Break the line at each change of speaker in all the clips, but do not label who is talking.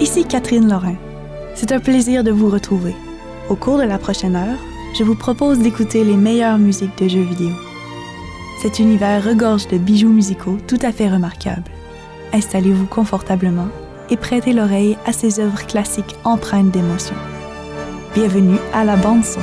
Ici Catherine Lorrain. C'est un plaisir de vous retrouver. Au cours de la prochaine heure, je vous propose d'écouter les meilleures musiques de jeux vidéo. Cet univers regorge de bijoux musicaux tout à fait remarquables. Installez-vous confortablement et prêtez l'oreille à ces œuvres classiques empreintes d'émotion. Bienvenue à la bande son.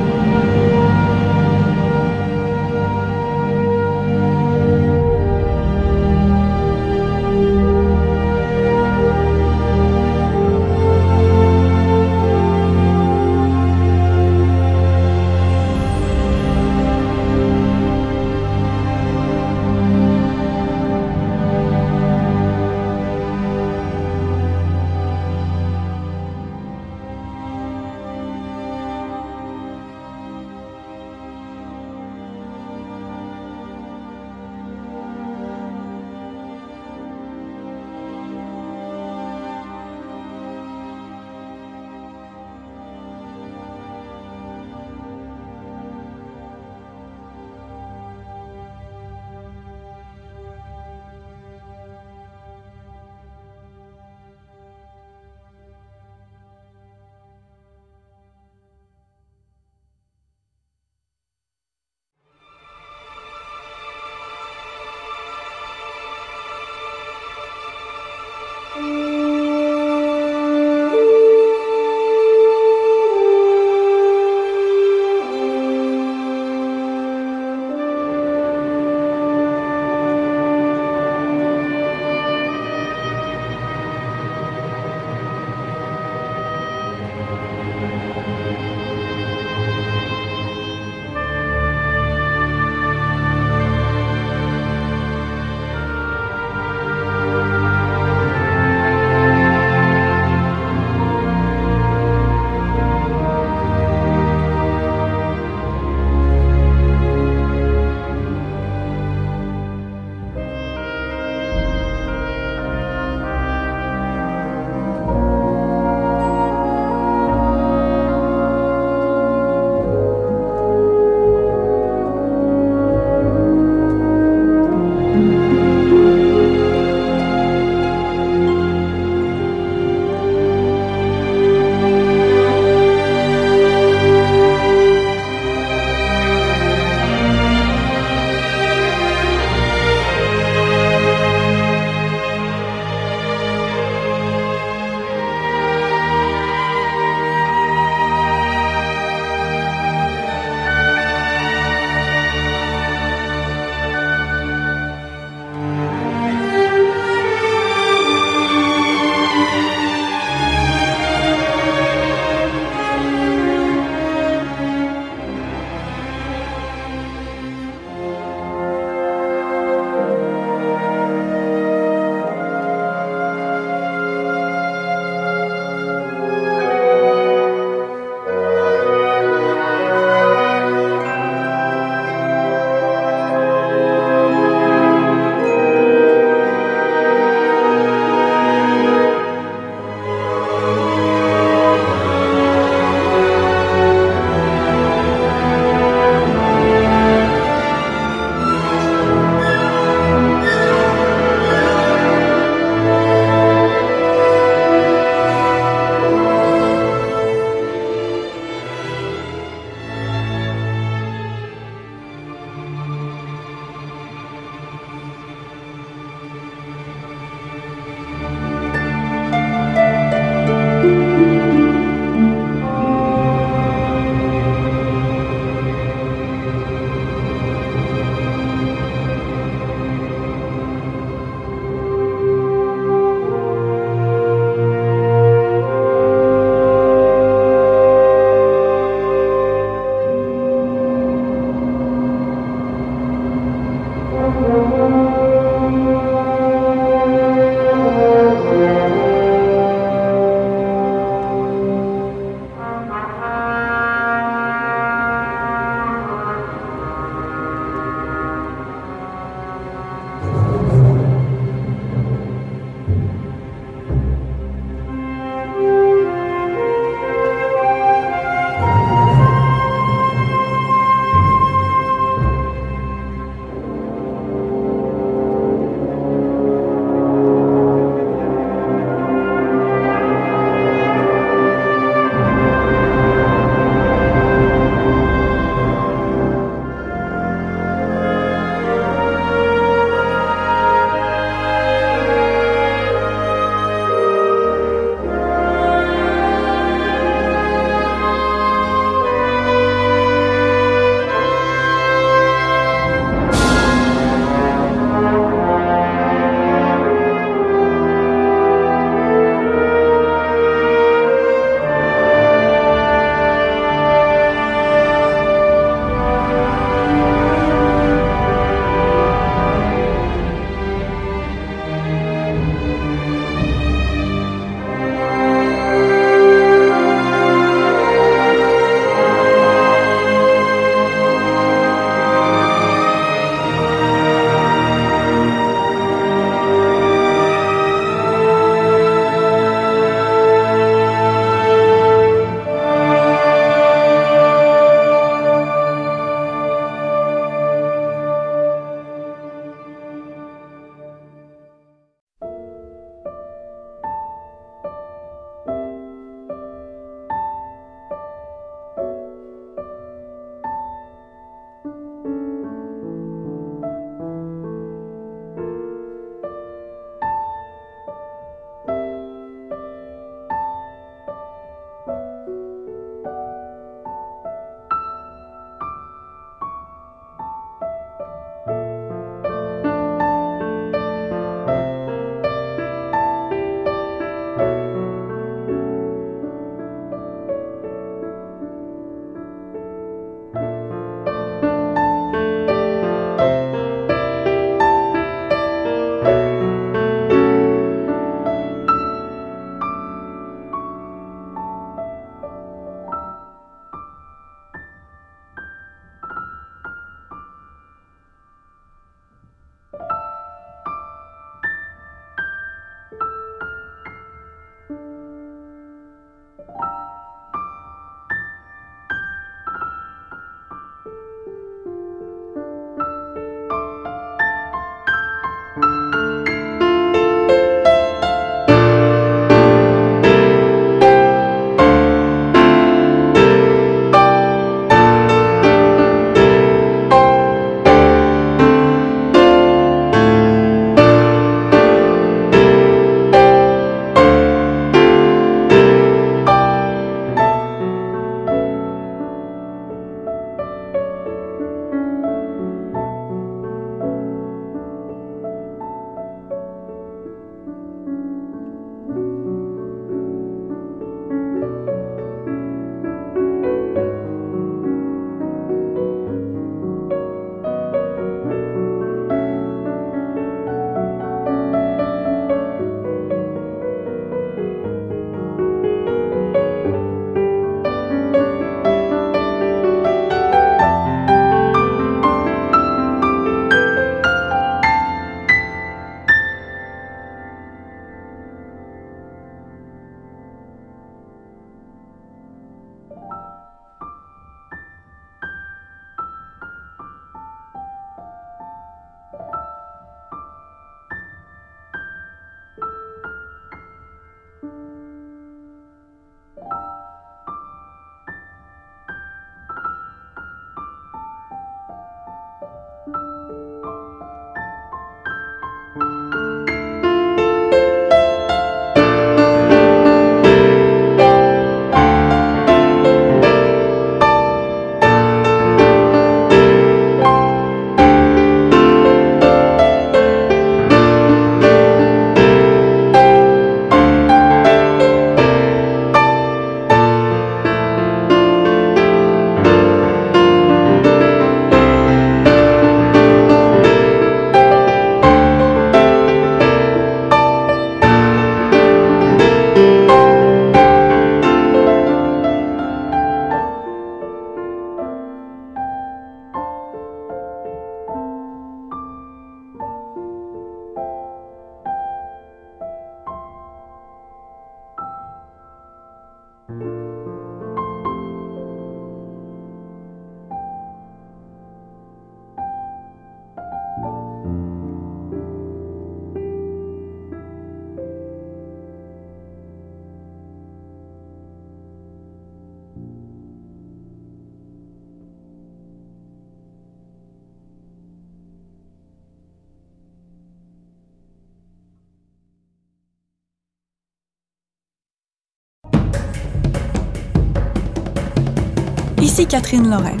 Catherine Lorraine.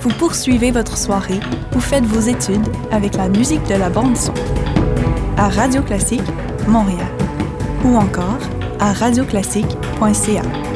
Vous poursuivez votre soirée ou faites vos études avec la musique de la bande son à Radio Classique Montréal ou encore à radioclassique.ca.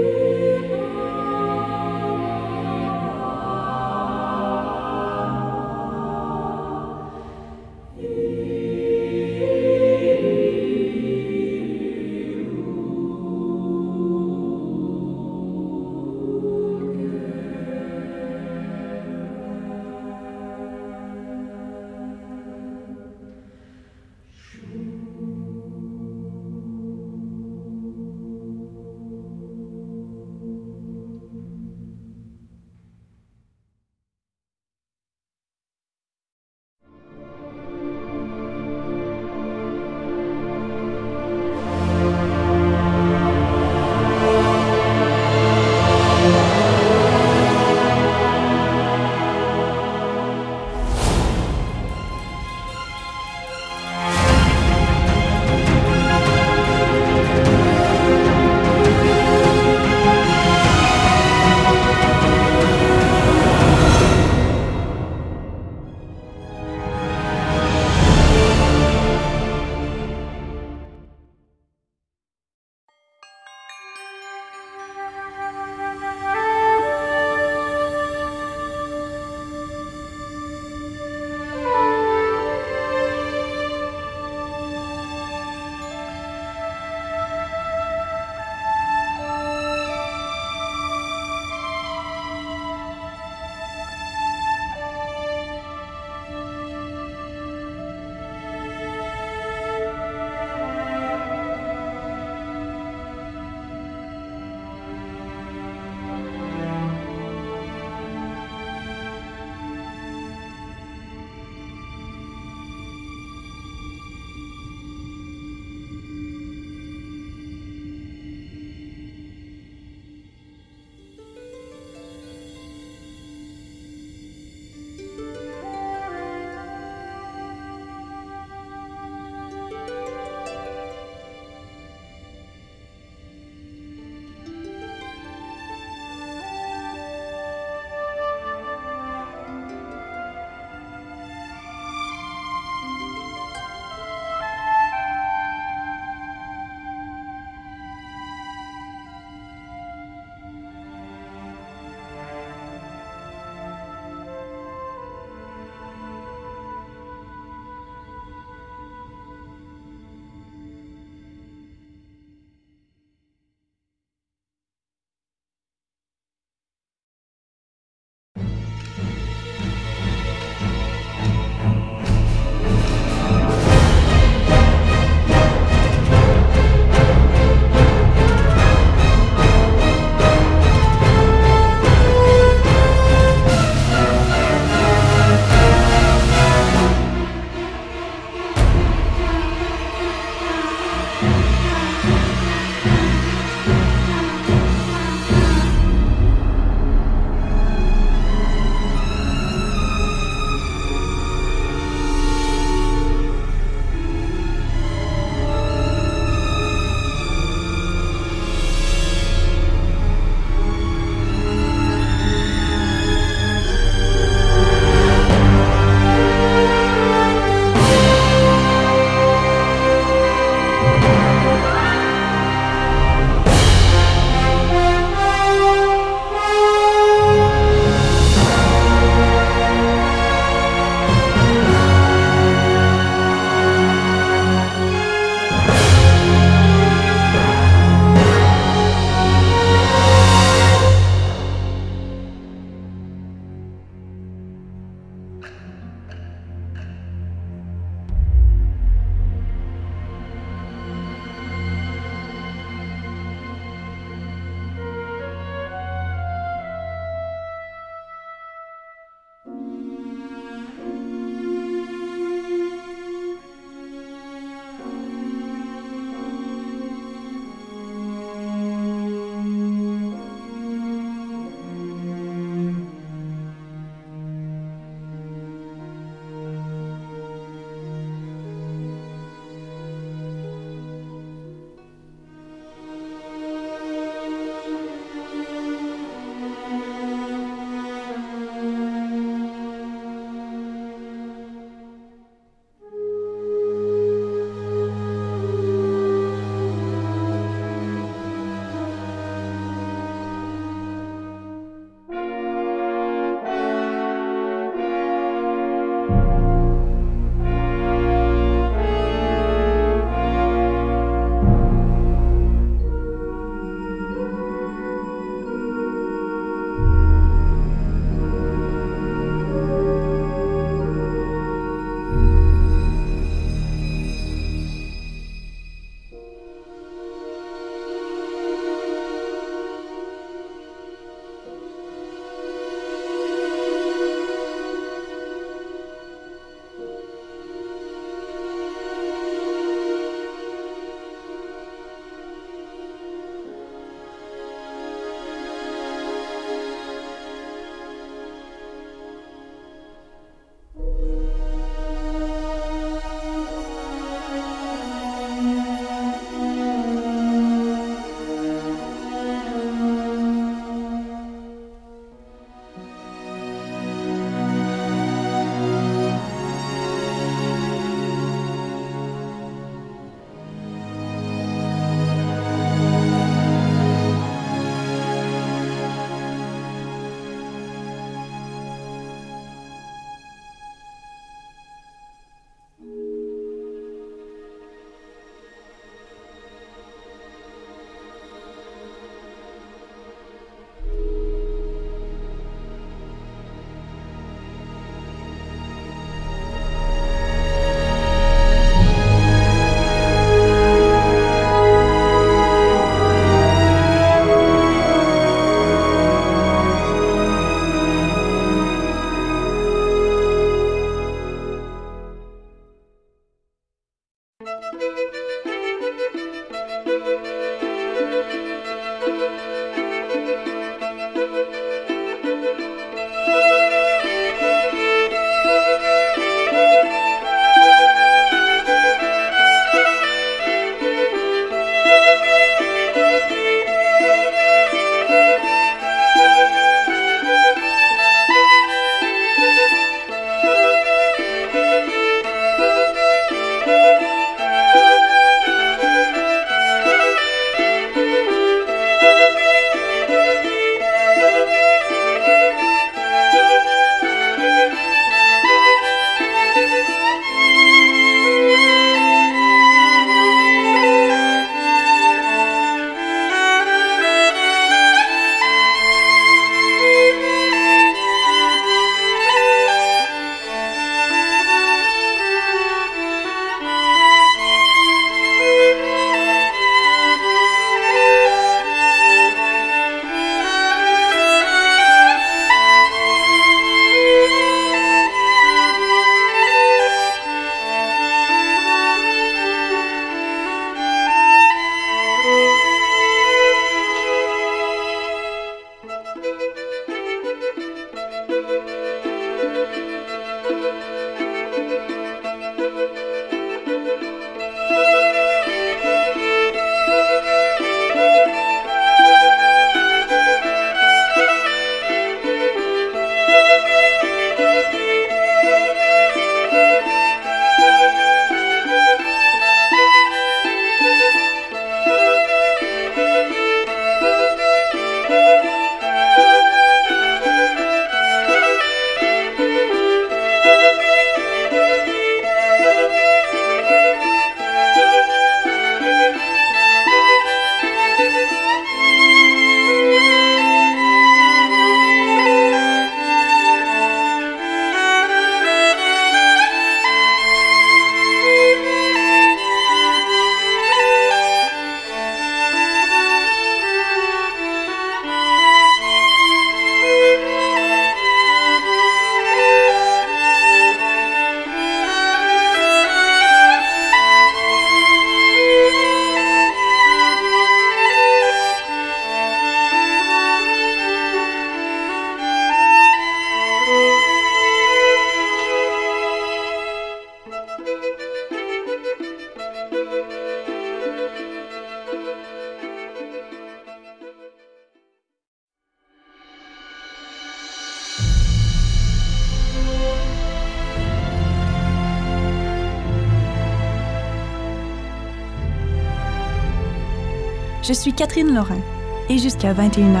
Je suis Catherine Lorrain et jusqu'à 21h,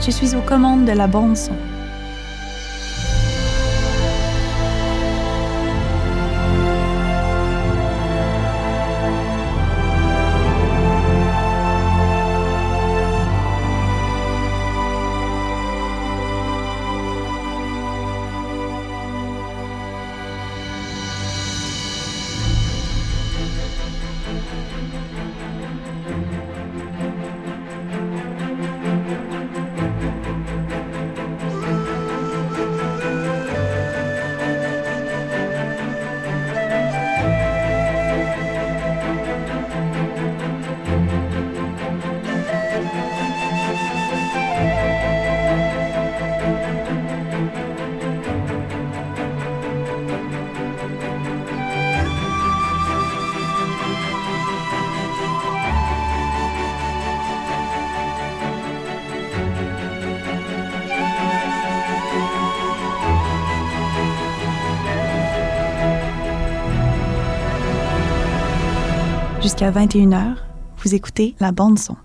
je suis aux commandes de la bande son. Jusqu'à 21h, vous écoutez la bande son.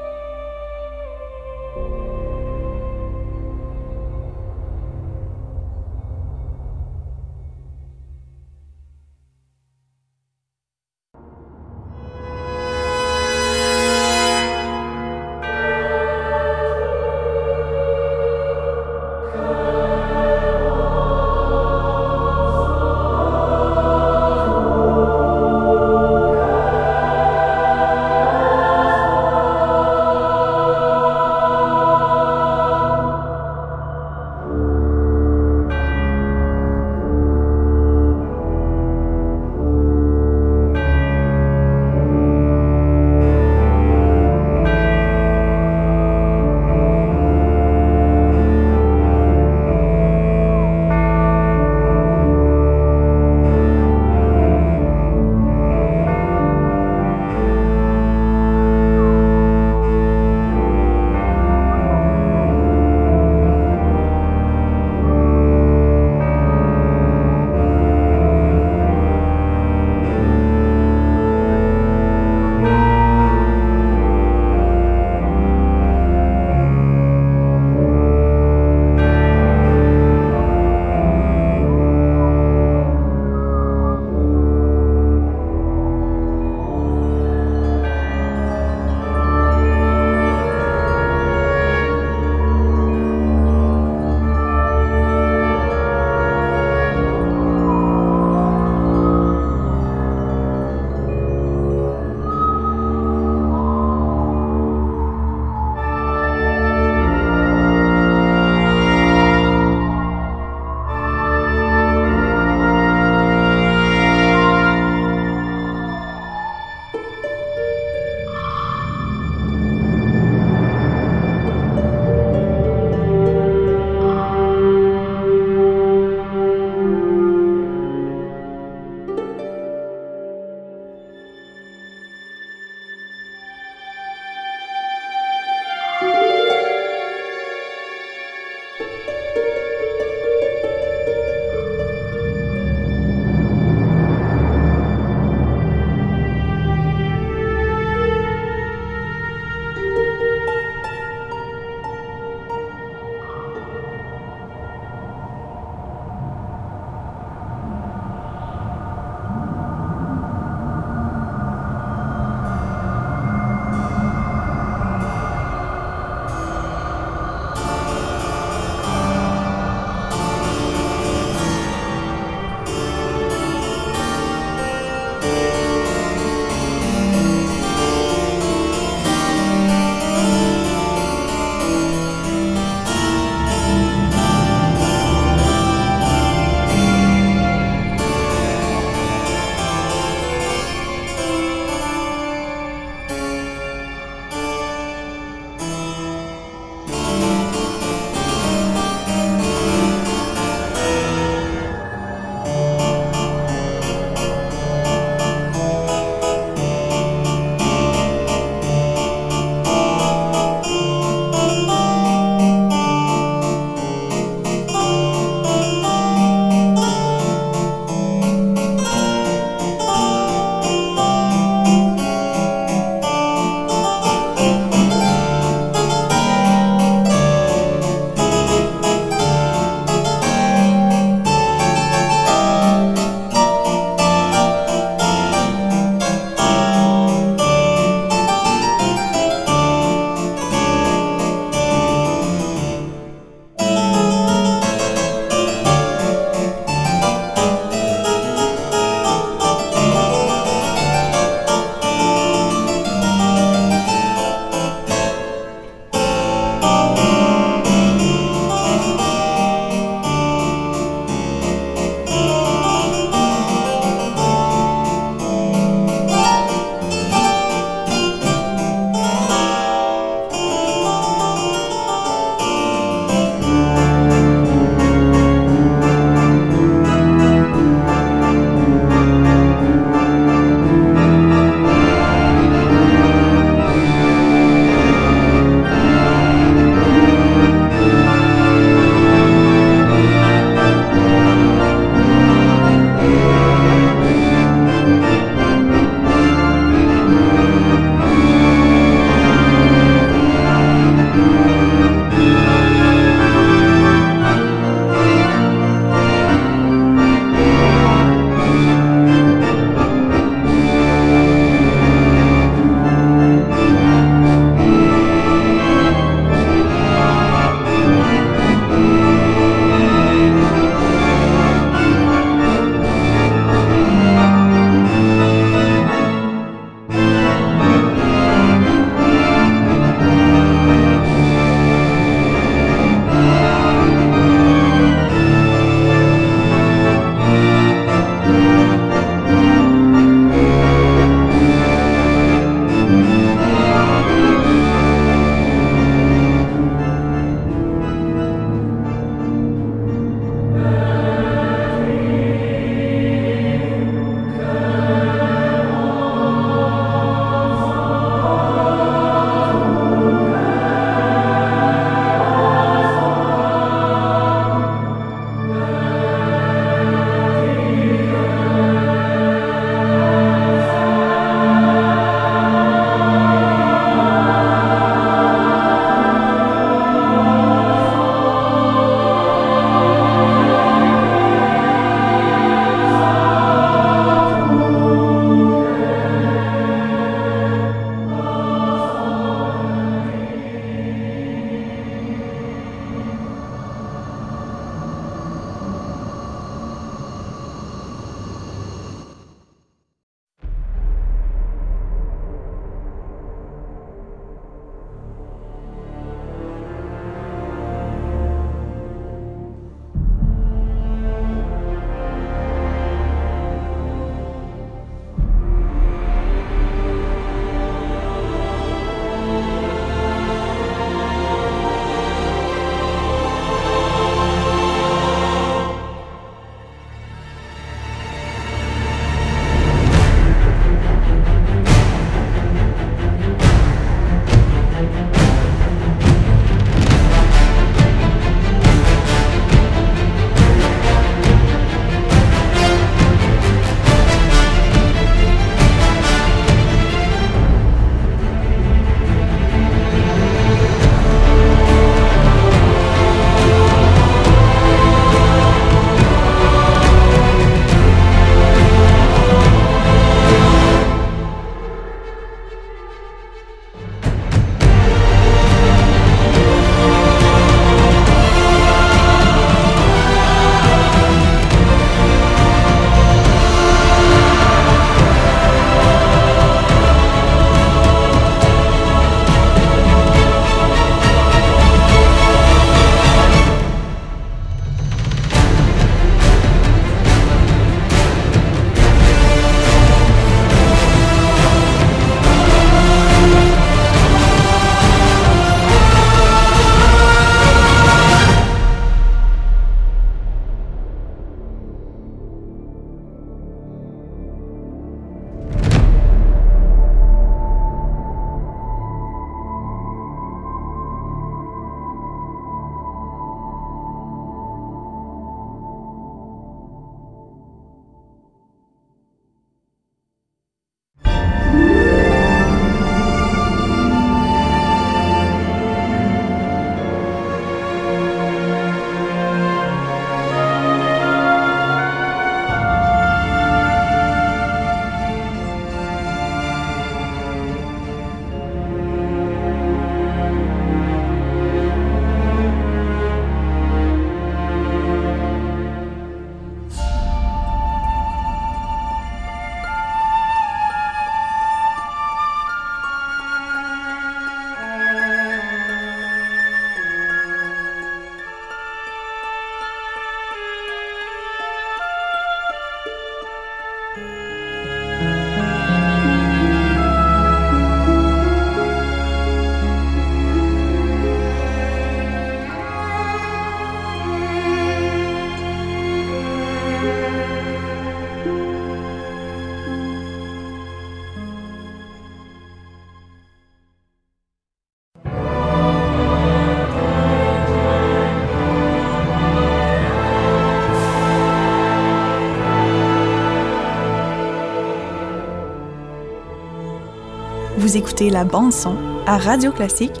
Vous écoutez la bande son à Radio Classique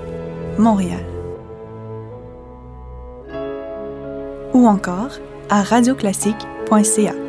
Montréal. Ou encore à radioclassique.ca.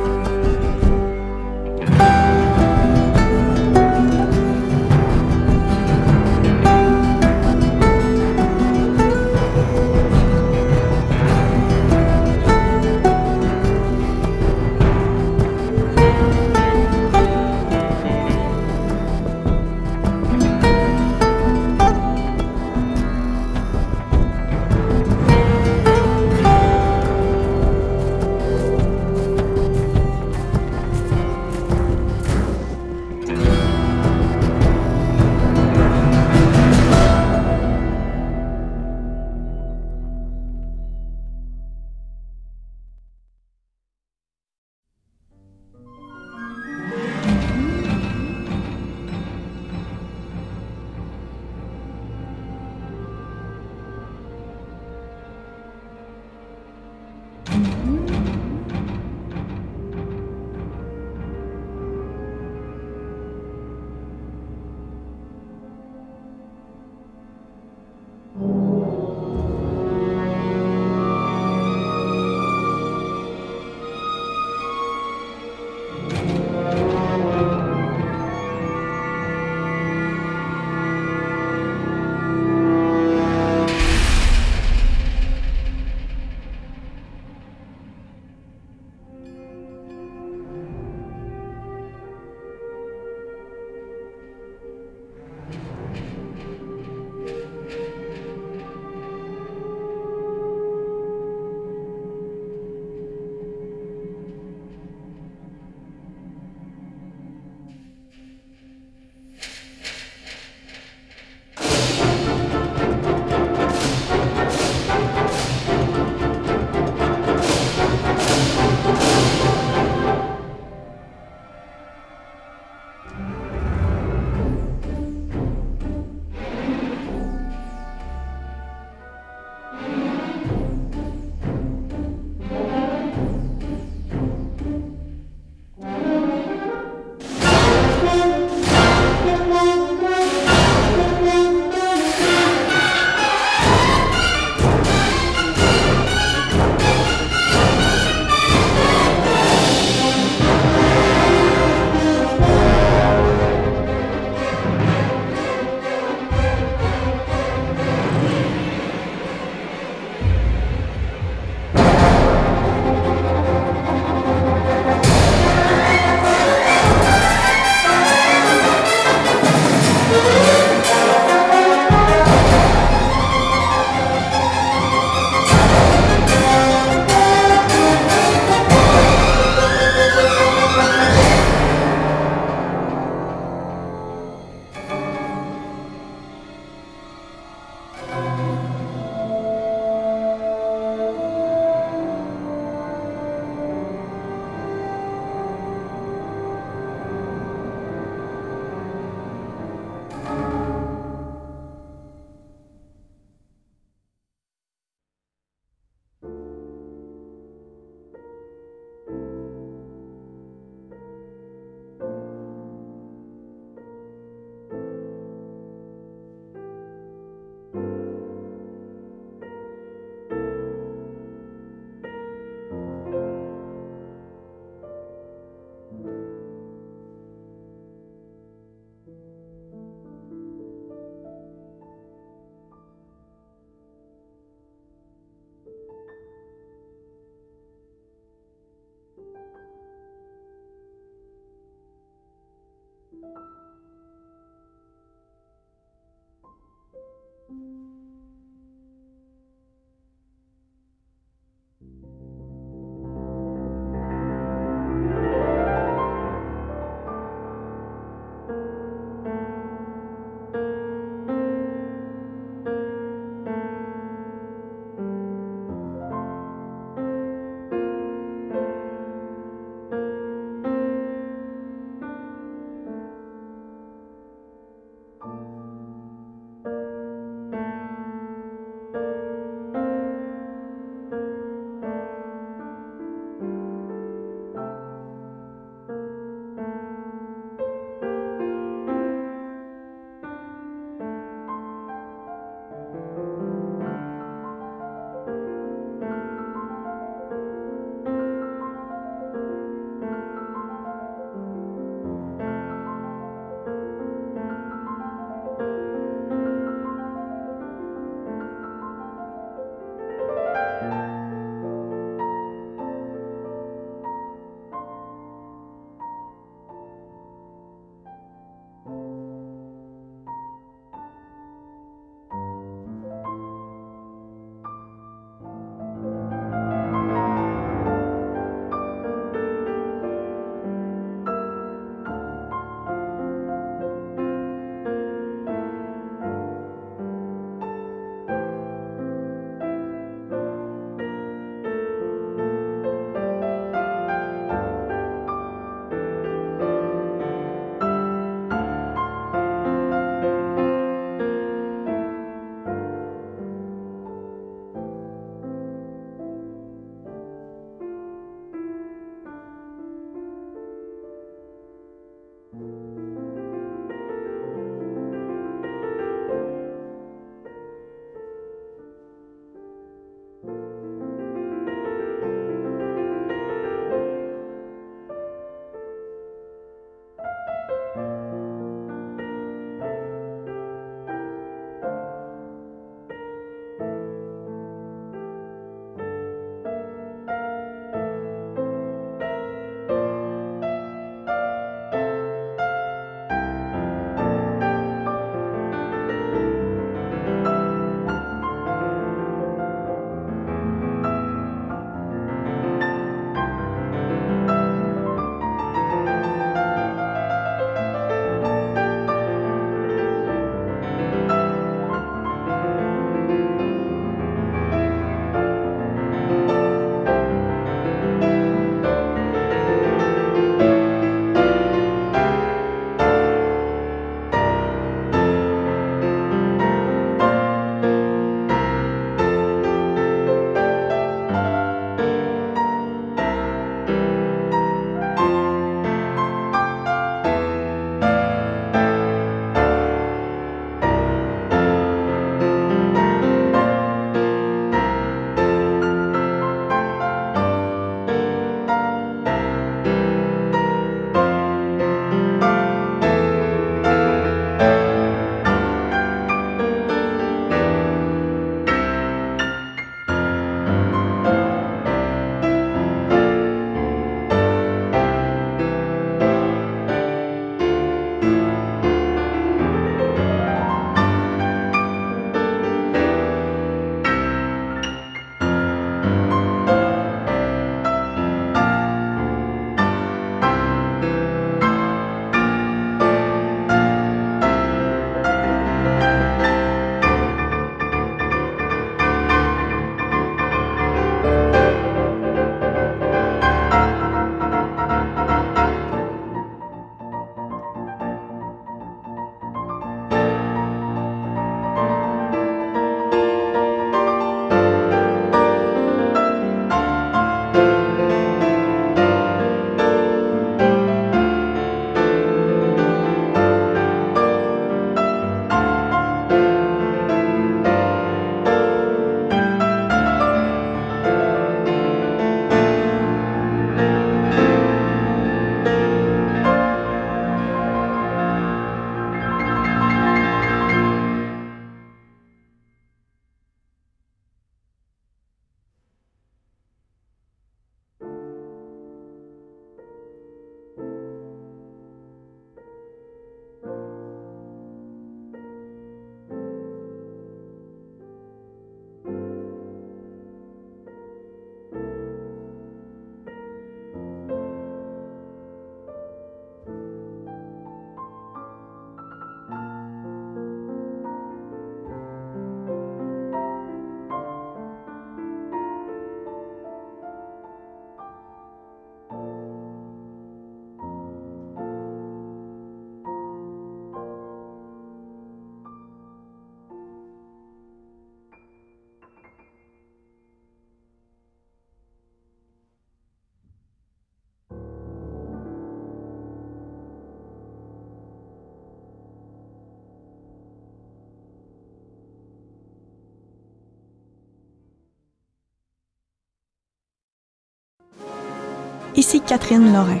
Ici Catherine Lorrain.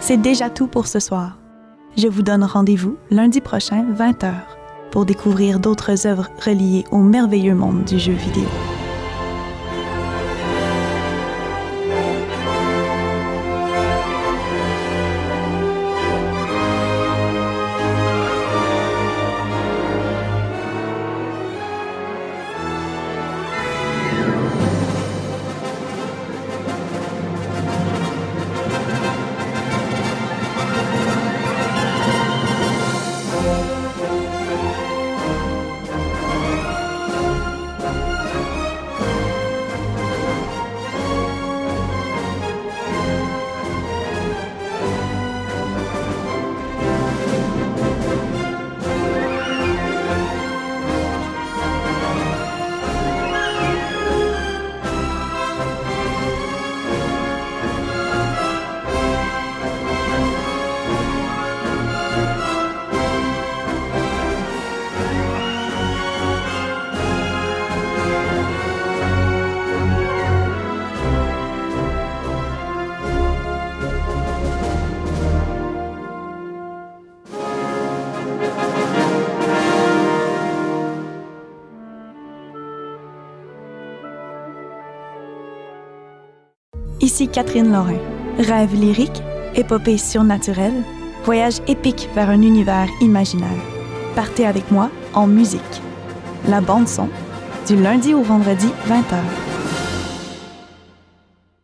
C'est déjà tout pour ce soir. Je vous donne rendez-vous lundi prochain, 20h, pour découvrir d'autres œuvres reliées au merveilleux monde du jeu vidéo. Catherine Lorrain. Rêve lyrique, épopée surnaturelle, voyage épique vers un univers imaginaire. Partez avec moi en musique. La bande son, du lundi au vendredi 20h.